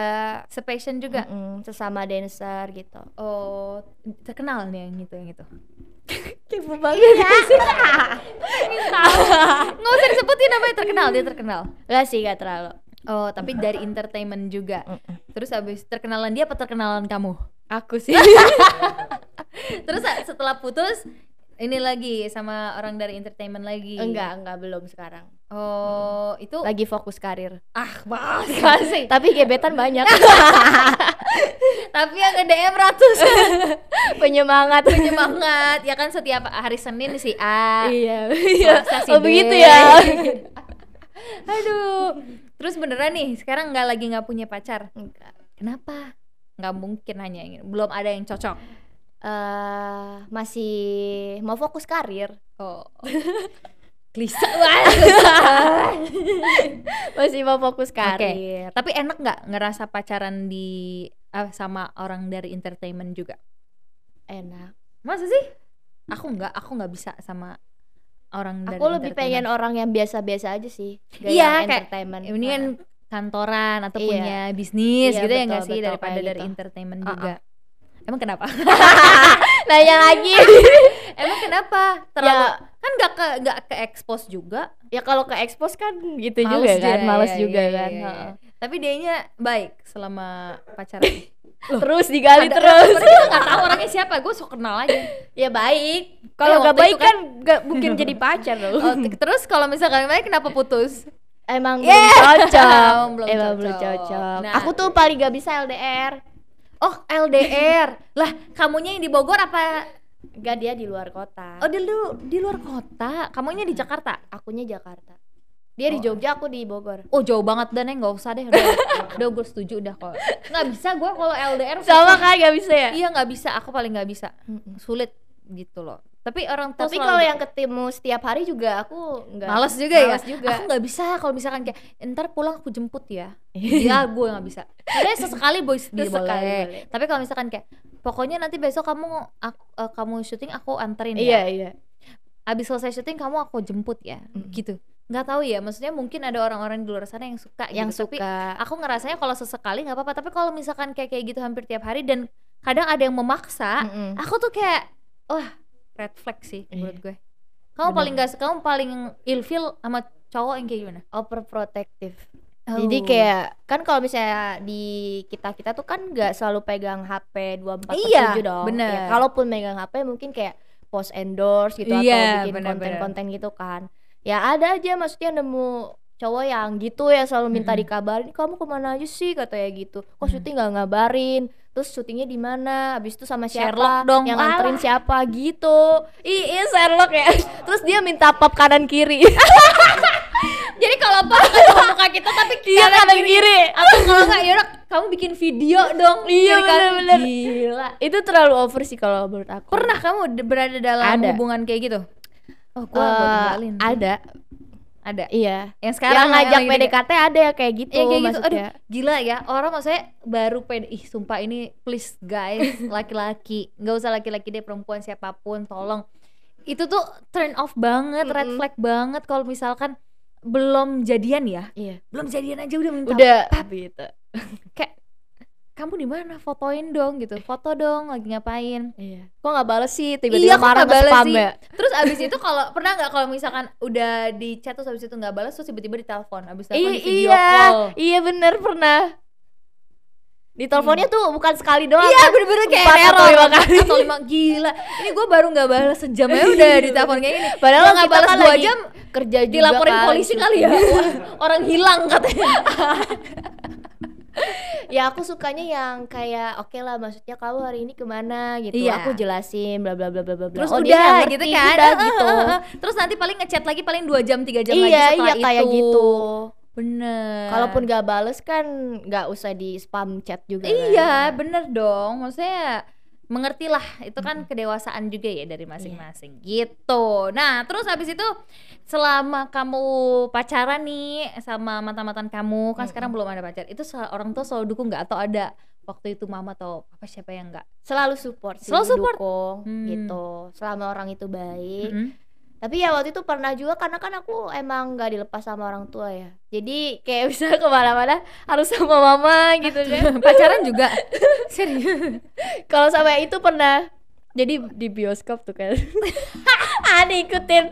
Sepassion juga. Mm-mm, sesama dancer gitu Oh, terkenal nih yang itu yang itu. kepo banget Nggak usah disebutin namanya terkenal, dia terkenal. Gak sih gak terlalu Oh, tapi dari entertainment juga. Terus habis terkenalan dia apa terkenalan kamu? Aku sih Terus setelah putus ini lagi sama orang dari entertainment lagi. enggak enggak belum sekarang Oh, itu lagi fokus karir ah bahas sih. tapi gebetan banyak Tapi yang nge-DM ratus penyemangat penyemangat. Ya kan setiap hari Senin si A. iya iya si oh B. begitu ya Aduh. Terus beneran nih, sekarang nggak lagi nggak punya pacar. enggak Kenapa? Nggak mungkin hanya ingin. Belum ada yang cocok. eh masih mau fokus karir Oh. Klise banget. masih mau fokus karir Tapi enak nggak ngerasa pacaran di ah, sama orang dari entertainment juga? enak Masa sih? Aku nggak, aku nggak bisa sama orang dari aku lebih pengen entertainment. orang yang biasa-biasa aja sih gak Iya, yang kayak entertainment ini kan kantoran atau Iya. punya bisnis Iya, gitu ya nggak sih betul, daripada kayak dari gitu. entertainment Uh-uh. juga. Emang kenapa? nanya lagi Emang kenapa? Terlalu kan nggak ke nggak ke expose juga. ya kalau ke expose kan gitu Males juga kan males iya, juga iya, kan Heeh. iya. Tapi dianya baik selama pacaran. terus digali Ada- terus kita nggak tahu orangnya siapa. Gue sok kenal aja. ya baik kalau Eh, waktu baik itu kan nggak mungkin jadi pacar loh Oh, terus kalau misalkan baik kenapa putus? Emang Yeah. belum cocok Belum emang cocok. belum cocok Nah. aku tuh paling gak bisa LDR Oh LDR. lah kamunya yang di Bogor apa? Gak dia di luar kota Oh di lu di luar kota. Kamunya di Jakarta. akunya Jakarta dia di Oh. Jogja aku di Bogor Oh jauh banget dan ya nggak usah deh. Udah, udah gue setuju udah kok. Nggak bisa gue kalau LDR sama kan gak bisa ya Iya nggak bisa. Aku paling nggak bisa. Sulit gitu loh. Tapi orang tua tapi kalau yang ketemu setiap hari juga aku nggak Males juga ya. Males juga Aku nggak bisa kalau misalkan kayak ntar pulang aku jemput ya. Iya gue nggak bisa. Maksudnya sesekali boys Sesekali boleh. boleh. Tapi kalau misalkan kayak pokoknya nanti besok kamu aku, eh, kamu syuting aku anterin iya ya. iya Abis selesai syuting kamu aku jemput ya. Mm. Gitu. Nggak tahu ya. Maksudnya mungkin ada orang-orang di luar sana yang suka yang gitu. Tapi suka aku ngerasanya kalau sesekali nggak apa-apa. Tapi kalau misalkan kayak kayak gitu hampir tiap hari dan kadang ada yang memaksa, Mm-mm. aku tuh kayak wah red flag sih Iya. menurut gue. Kamu Bener. paling gak kamu paling ilfeel sama cowok yang kayak gimana? overprotective Oh. Jadi kayak kan kalau misalnya di kita kita tuh kan nggak selalu pegang HP 24 per Iya, 7 dong. bener. Ya, kalaupun megang HP mungkin kayak post endorse gitu Iya, atau bikin konten-konten gitu kan. Ya ada aja maksudnya nemu cowok yang gitu ya selalu minta Mm-mm. dikabarin kamu ke mana aja sih katanya gitu kok Mm. syuting nggak ngabarin terus syutingnya di mana habis itu sama siapa Sherlock dong. yang nganterin siapa gitu ih iya Sherlock ya terus dia minta pop kanan kiri Jadi kalau apa ketemu muka kita tapi iya kanan kiri Atau kalau enggak yaudah kamu bikin video dong. Iya, Kiri kanan. bener-bener. Gila. itu terlalu over sih kalau menurut aku Pernah kamu berada dalam Ada. hubungan kayak gitu? Oh, gua tinggalin. ada Ada. iya. Yang sekarang yang ngajak deket- PDKT ada ya kayak gitu Ya kayak gitu, aduh maksudnya gila ya. Orang maksudnya baru pede ih sumpah ini please guys laki-laki. Nggak usah laki-laki deh perempuan siapa pun tolong. Itu tuh turn off banget red Mm-mm. flag banget kalau misalkan belum jadian ya. Iya. Belum jadian aja udah minta udah. pap. gitu. Kayak kamu di mana fotoin dong gitu foto dong lagi ngapain iya kok nggak bales sih Iya, tiba-tiba kok marah nggak bales sih? ya terus abis itu kalau pernah nggak kalau misalkan udah di chat terus abis itu nggak balas terus tiba-tiba ditelepon abis telepon I- di video iya call iya bener pernah di teleponnya tuh bukan sekali doang Iya kan? bener-bener kayak Empat atau lima kali. atau lima gila. Ini gue baru nggak balas sejam ya udah ditelepon kayak gini. Padahal nggak balas kan dua jam kerja juga dilaporin kan. polisi kali ya. Wah, orang hilang katanya. ya aku sukanya yang kayak oke lah maksudnya kamu hari ini ke mana gitu Iya. aku jelasin bla bla bla bla bla bla. Terus oh, udah nggak ngerti, gitu kan. udah gitu. Terus nanti paling ngechat lagi paling dua jam tiga jam lagi iya setelah iya itu. kayak gitu Bener. kalaupun gak bales kan nggak usah di spam chat juga kan. Iya bener dong. Maksudnya mengertilah itu kan kedewasaan juga ya dari masing-masing gitu. Nah, terus habis itu selama kamu pacaran nih sama mantan-mantan kamu, kan sekarang belum ada pacar. Itu orang tua selalu dukung nggak atau ada waktu itu mama atau apa siapa yang nggak? Selalu support sih, Selalu support? dukung Hmm. gitu. Selama orang itu baik. Mm-mm. Tapi ya waktu itu pernah juga karena kan aku emang gak dilepas sama orang tua ya. Jadi kayak bisa ke mana-mana harus sama mama gitu kan. pacaran juga serius. Kalau sama yang itu pernah. Jadi di bioskop tuh kan. ah diikutin.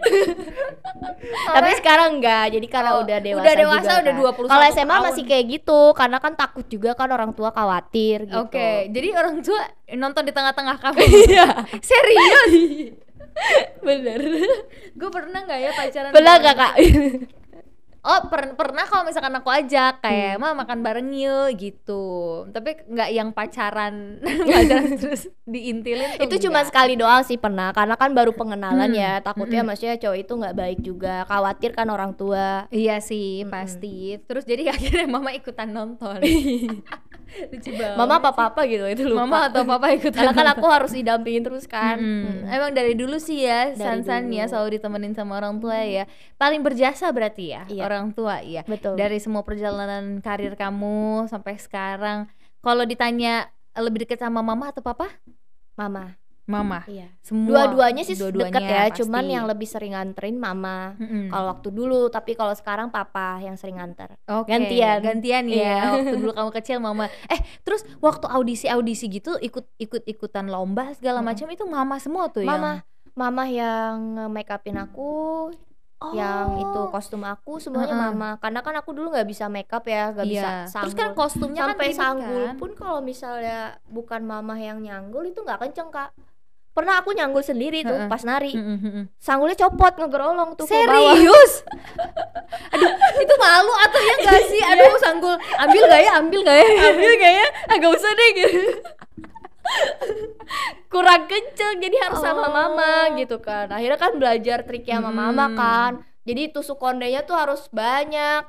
Tapi sekarang enggak. Jadi karena Oh, udah dewasa udah dewasa, juga udah kan. 21 Kalau SMA tahun. masih kayak gitu karena kan takut juga kan orang tua khawatir gitu. Oke, jadi orang tua nonton di tengah-tengah kamu. Iya. Serius? Bener. Gue pernah nggak ya pacaran? Pernah gak kak? Oh per- pernah kalau misalkan aku ajak kayak Hmm. mah makan bareng yuk gitu tapi nggak yang pacaran pacaran terus diintilin tuh itu cuma sekali doang sih pernah karena kan baru pengenalan Hmm, ya takutnya mm-mm. maksudnya cowok itu nggak baik juga khawatir kan orang tua iya sih Mm-mm. pasti terus jadi akhirnya mama ikutan nonton lucu banget mama apa papa gitu itu lupa mama atau papa ikutan karena kan aku harus didampingin terus kan Mm-mm. Mm. Emang dari dulu sih ya, Sansan ya selalu ditemenin sama orang tua ya. Paling berjasa berarti ya Iya. orang tua ya. betul Dari semua perjalanan karir kamu sampai sekarang, kalau ditanya lebih dekat sama mama atau papa? mama Mama. iya Semua. dua-duanya sih dua-duanya deket ya pasti. cuman yang lebih sering nganterin mama Mm-mm. kalau waktu dulu tapi kalau sekarang papa yang sering nganter Oke, gantian. gantian ya. Iya. Waktu dulu kamu kecil mama. Eh, terus waktu audisi-audisi gitu ikut ikut ikutan lomba segala macam itu mama semua tuh mama mama yang make upin aku yang yang itu kostum aku semuanya Heeh. mama karena kan aku dulu nggak bisa make up ya nggak bisa Iya. sanggul Terus kan kostumnya kan sampai ribet sanggul kan? pun kalau misalnya bukan mama yang nyanggul itu nggak kenceng kak pernah aku nyanggul sendiri tuh pas nari sanggulnya copot ngegerolong tuh Serius? Aduh, itu malu atau ya enggak sih? Aduh, sanggul. Ambil gak ya? Ambil gak ya? ambil kayaknya agak usah deh gitu kurang kenceng jadi harus sama Oh. mama gitu kan akhirnya kan belajar triknya sama mama Hmm. kan jadi tusuk kondenya tuh harus banyak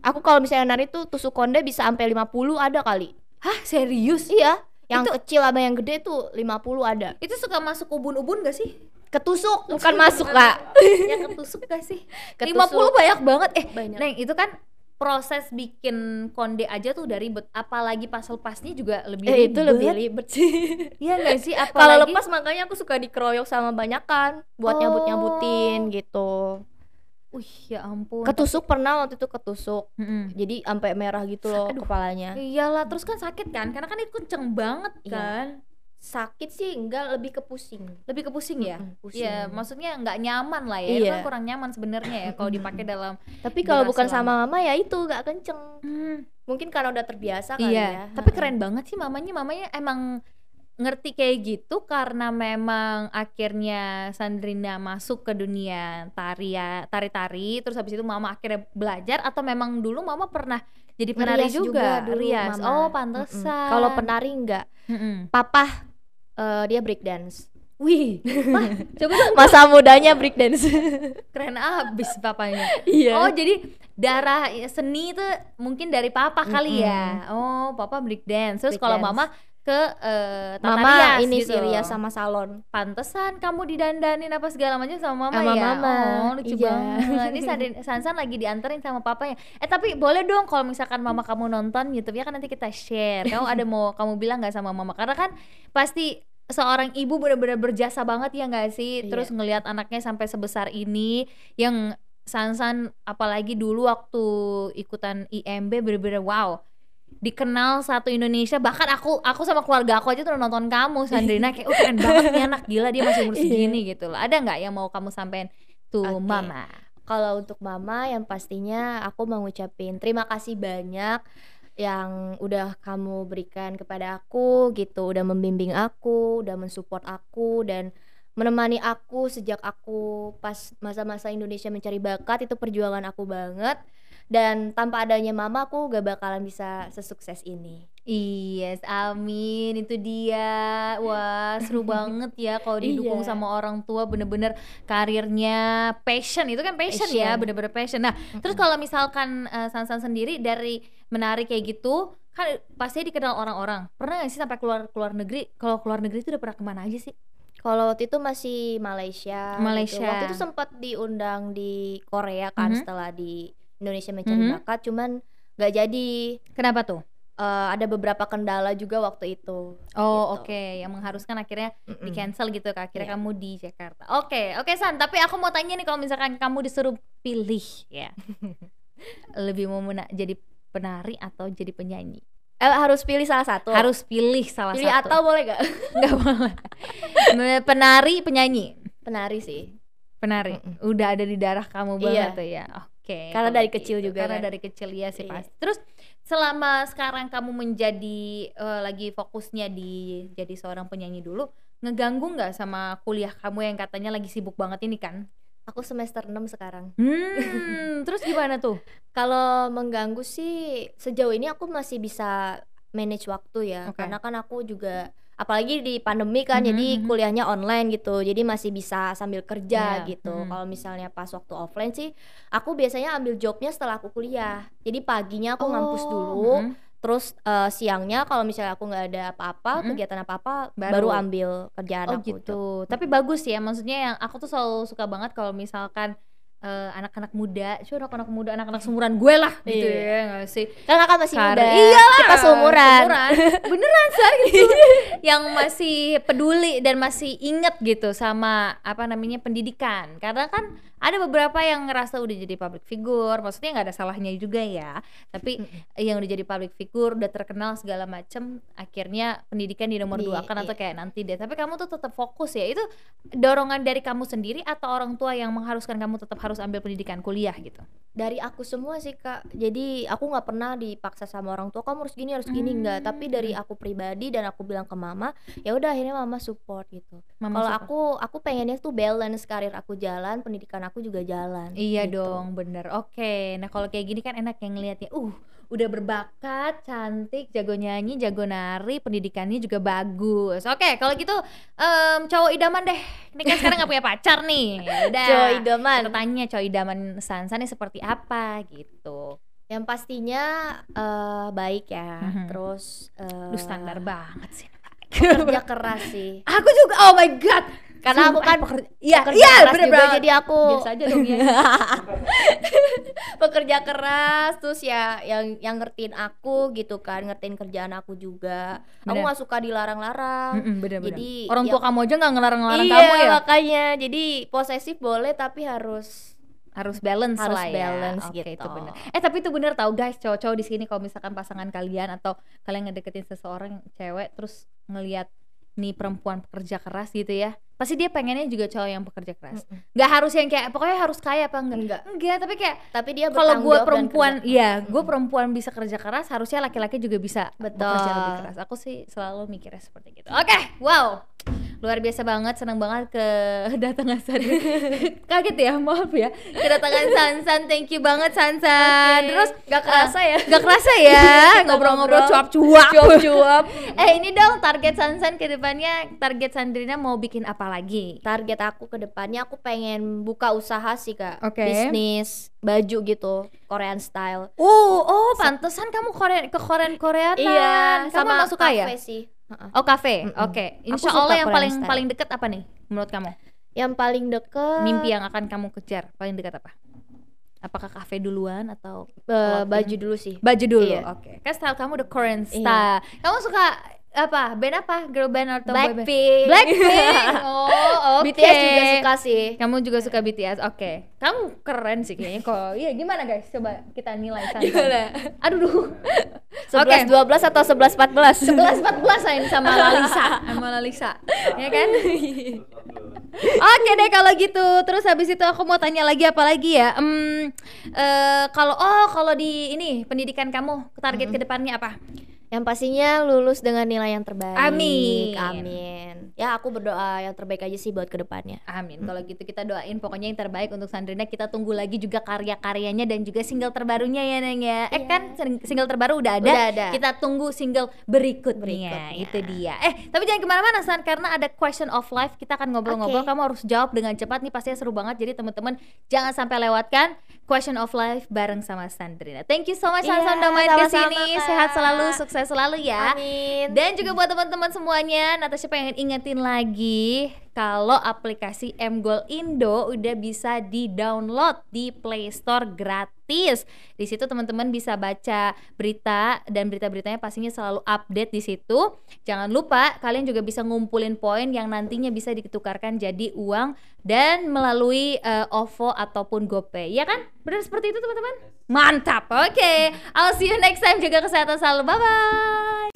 aku kalau misalnya nari tuh tusuk konde bisa sampai 50 ada kali Hah, serius? iya yang Itu- kecil sama yang gede tuh 50 ada Itu suka masuk ubun-ubun gak sih? ketusuk bukan masuk kak ya ketusuk gak sih? Ketusuk. 50 banyak banget. Eh, Banyak. Neng, itu kan proses bikin konde aja tuh udah ribet apalagi pas lepasnya juga lebih eh, itu ribet. lebih ribet sih Iya gak sih? Apalagi kalau lepas makanya aku suka dikeroyok sama banyakan buat Oh. nyabut nyabutin gitu Wih, ya ampun. ketusuk pernah waktu itu ketusuk Mm-mm. jadi sampai merah gitu loh Aduh. kepalanya Iyalah, terus kan sakit kan? Karena kan itu kenceng banget Iya. kan. sakit sih enggak lebih ke pusing Lebih ke pusing ya? Pusing. Iya, maksudnya nggak nyaman lah ya. Itu Iya. kan kurang nyaman sebenarnya ya kalau dipakai dalam tapi kalau bukan sama mama ya itu nggak kenceng Hmm, mungkin karena udah terbiasa kali iya. ya Tapi keren banget sih mamanya. Mamanya emang ngerti kayak gitu karena memang akhirnya Sandrina masuk ke dunia tari ya tari-tari terus habis itu mama akhirnya belajar atau memang dulu mama pernah jadi penari Ngerias juga, dulu rias mama. oh pantesan. Kalau penari enggak. Mm-mm. papa eh, dia break dance wih Wah, coba dong. Masa mudanya break dance keren abis papanya iya. Oh jadi darah seni itu mungkin dari papa kali ya. Oh papa break dance. Terus Break kalau dance. mama ke eh, tata mama rias ini gitu. sih rias sama salon Pantesan kamu didandanin apa segala macam sama mama Sama ya. mama, Oh lucu iya. banget. Ini Sansan lagi dianterin sama papanya. Eh tapi boleh dong kalau misalkan mama kamu nonton YouTube-nya kan nanti kita share. Kamu ada mau kamu bilang nggak sama mama? Karena kan pasti seorang ibu benar-benar berjasa banget ya nggak sih? Iya. Terus ngelihat anaknya sampai sebesar ini yang Sansan apalagi dulu waktu ikutan IMB bener-bener wow dikenal satu Indonesia bahkan aku aku sama keluarga aku aja tuh nonton kamu Sandrina kayak oh keren banget nih anak gila dia masih umur Iya. segini gitu loh ada nggak yang mau kamu sampein tuh Oke. mama Kalau untuk mama yang pastinya aku mau ngucapin terima kasih banyak yang udah kamu berikan kepada aku gitu, udah membimbing aku, udah mensupport aku dan menemani aku sejak aku pas masa-masa Indonesia mencari bakat itu perjuangan aku banget dan tanpa adanya mama aku gak bakalan bisa sesukses ini. Yes, amin. Itu dia. Wah, seru banget ya kalau didukung Iya. sama orang tua bener-bener karirnya passion. Itu kan passion, ya, Passion. bener-bener passion. Nah, terus kalau misalkan eh, Sansan sendiri dari menari kayak gitu, kan pasti dikenal orang-orang. Pernah nggak sih sampai keluar keluar negeri? Kalau keluar negeri itu udah pernah ke mana aja sih? Kalau waktu itu masih Malaysia, gitu. Malaysia. Waktu itu sempat diundang di Korea kan Mhm. setelah di Indonesia Mencari Mhm. Bakat, cuman nggak jadi. Kenapa tuh? Eh, ada beberapa kendala juga waktu itu. Oh, Gitu. oke, yang mengharuskan akhirnya Mm-mm. di cancel gitu Kak. Akhirnya Iya. kamu di Jakarta. Oke, oke San, tapi aku mau tanya nih kalau misalkan kamu disuruh pilih ya. Lebih mau mena- jadi penari atau jadi penyanyi? Eh, harus pilih salah satu. Harus pilih salah pilih satu. atau boleh gak? Nggak boleh. Penari, penyanyi. Penari sih. Penari. Mm-mm. Udah ada di darah kamu banget Iya. tuh ya. Oke. Karena kalau dari kecil gitu. juga Karena kan. dari kecil ya sih Iya. pasti. Terus selama sekarang kamu menjadi eh, lagi fokusnya di jadi seorang penyanyi dulu, ngeganggu nggak sama kuliah kamu yang katanya lagi sibuk banget ini kan? Aku semester 6 sekarang. Hmm, terus gimana tuh? Kalau mengganggu sih sejauh ini aku masih bisa manage waktu ya. Oke. Karena kan aku juga apalagi di pandemi kan Mhm, jadi mhm. kuliahnya online gitu. Jadi masih bisa sambil kerja Iya, gitu. mhm. Kalau misalnya pas waktu offline sih aku biasanya ambil jobnya setelah aku kuliah. Jadi paginya aku ngampus Oh, dulu, mhm. terus eh, siangnya kalau misalnya aku nggak ada apa-apa, Mhm. kegiatan apa-apa Baru. baru, ambil kerjaan Oh aku. gitu. Tapi bagus ya, maksudnya yang aku tuh selalu suka banget kalau misalkan eh, anak-anak muda, cuy anak-anak muda, anak-anak seumuran gue lah gitu Iya. ya nggak sih? Kan kakak masih Kar- muda. Iyalah, Kita seumuran. Beneran sar gitu. yang masih peduli dan masih inget gitu sama apa namanya pendidikan. Karena kan ada beberapa yang ngerasa udah jadi public figure, maksudnya nggak ada salahnya juga ya. Tapi yang udah jadi public figure, udah terkenal segala macem, akhirnya pendidikan di nomor Di- dua kan atau iya. kayak nanti deh. Tapi kamu tuh tetap fokus ya. Itu dorongan dari kamu sendiri atau orang tua yang mengharuskan kamu tetap harus ambil pendidikan kuliah gitu? Dari aku semua sih kak jadi aku nggak pernah dipaksa sama orang tua kamu harus gini harus gini enggak tapi dari Hmm. aku pribadi dan aku bilang ke mama ya udah akhirnya mama support gitu Mama kalau aku aku pengennya tuh balance karir aku jalan pendidikan aku juga jalan Iya gitu. dong, bener. Oke, nah kalau kayak gini kan enak yang ngeliatnya. Uh, udah berbakat, cantik, jago nyanyi, jago nari, pendidikannya juga bagus. Oke, kalau gitu em, cowok idaman deh. Ini kan sekarang nggak punya pacar nih. Udah. Cowok idaman. Kita tanya cowok idaman Sansa nih seperti apa gitu. yang pastinya eh, baik ya Mhm. terus eh, Lu standar banget sih. kerja keras sih Aku juga. Oh my god. Karena aku Sumpah, kan pekerja- Iya, pekerja iya, keras bener juga, banget. jadi aku Biasa aja dong ya. pekerja keras terus ya yang yang ngertiin aku gitu kan ngertiin kerjaan aku juga aku Bener. nggak suka dilarang-larang Mm-mm, bener, bener. Jadi, orang ya- tua kamu aja nggak ngelarang-ngelarang iya kamu ya. makanya jadi posesif boleh tapi harus harus balance Harus lah ya. balance Oke, gitu. itu bener. Eh tapi itu bener tau guys, cowok-cowok di sini kalau misalkan pasangan kalian atau kalian ngedeketin seseorang cewek terus ngelihat nih perempuan pekerja keras gitu ya. Pasti dia pengennya juga cowok yang pekerja keras. Nggak harus yang kayak pokoknya harus kaya apa enggak? enggak Enggak, tapi kayak tapi dia kalau gue perempuan, iya, gue perempuan bisa kerja keras, harusnya laki-laki juga bisa Betul. bekerja lebih keras. Aku sih selalu mikirnya seperti gitu. Oke, wow, luar biasa banget, senang banget kedatangan San. Kaget ya, maaf ya, kedatangan Sansan. Thank you banget Sansan. Oke. Terus Nggak kerasa ya? Gak kerasa ya, ngobrol-ngobrol ngobrol. cuap-cuap. Cuap-cuap. eh ini dong target Sansan ke depannya, target Sandrina mau bikin apa lagi? target aku ke depannya aku pengen buka usaha sih kak Oke. bisnis baju gitu Korean style Oh, oh, pantesan kamu Korea ke Korean Koreanan. iya kamu sama emang suka ya? sih. Oh kafe, Mm-mm. oke. Aku Insya Allah yang paling style. paling dekat apa nih menurut kamu? yang paling deket Mimpi yang akan kamu kejar paling dekat apa? Apakah kafe duluan atau clothing? baju dulu sih baju dulu? Iya. Oke. Kan style kamu the Korean Iya. style. Kamu suka apa? Band apa? Girl band atau boy band? Blackpink Blackpink. Oh, oke. BTS juga suka sih Kamu juga suka BTS. Oke. Kamu keren sih kayaknya kok. Iya, gimana guys? Coba kita nilai Sansan. Gimana? Aduh duh. sebelas dua belas atau sebelas empat belas 11 14 saya ini sama Lalisa, sama Lalisa. Ya kan? Oke deh kalau gitu. Terus habis itu aku mau tanya lagi apa lagi ya? Hmm, eh, kalau oh kalau di ini pendidikan kamu target ke depannya apa? Yang pastinya lulus dengan nilai yang terbaik Amin. amin ya aku berdoa yang terbaik aja sih buat ke depannya Amin. Kalau gitu kita doain pokoknya yang terbaik untuk Sandrina. Kita tunggu lagi juga karya-karyanya dan juga single terbarunya ya Neng ya. Eh Iya. kan sing- single terbaru udah ada. Udah ada. Kita tunggu single berikutnya. Berikutnya. Itu dia. Eh tapi jangan ke mana-mana San karena ada question of life. Kita akan ngobrol-ngobrol. Oke. Kamu harus jawab dengan cepat nih pastinya seru banget. Jadi teman-teman jangan sampai lewatkan Question of Life bareng sama Sandrina. Thank you so much Iya, Sansa udah main ke sini. Sehat selalu, sukses selalu ya. Amin. Dan juga buat teman-teman semuanya, Natasha pengen ingetin lagi kalau aplikasi Mgol Indo udah bisa di-download di Play Store gratis. Di situ teman-teman bisa baca berita dan berita-beritanya pastinya selalu update di situ. Jangan lupa kalian juga bisa ngumpulin poin yang nantinya bisa ditukarkan jadi uang dan melalui eh, OVO ataupun GoPay. Ya kan? Benar seperti itu teman-teman? Mantap. Oke. I'll see you next time. Jaga kesehatan selalu. Bye bye.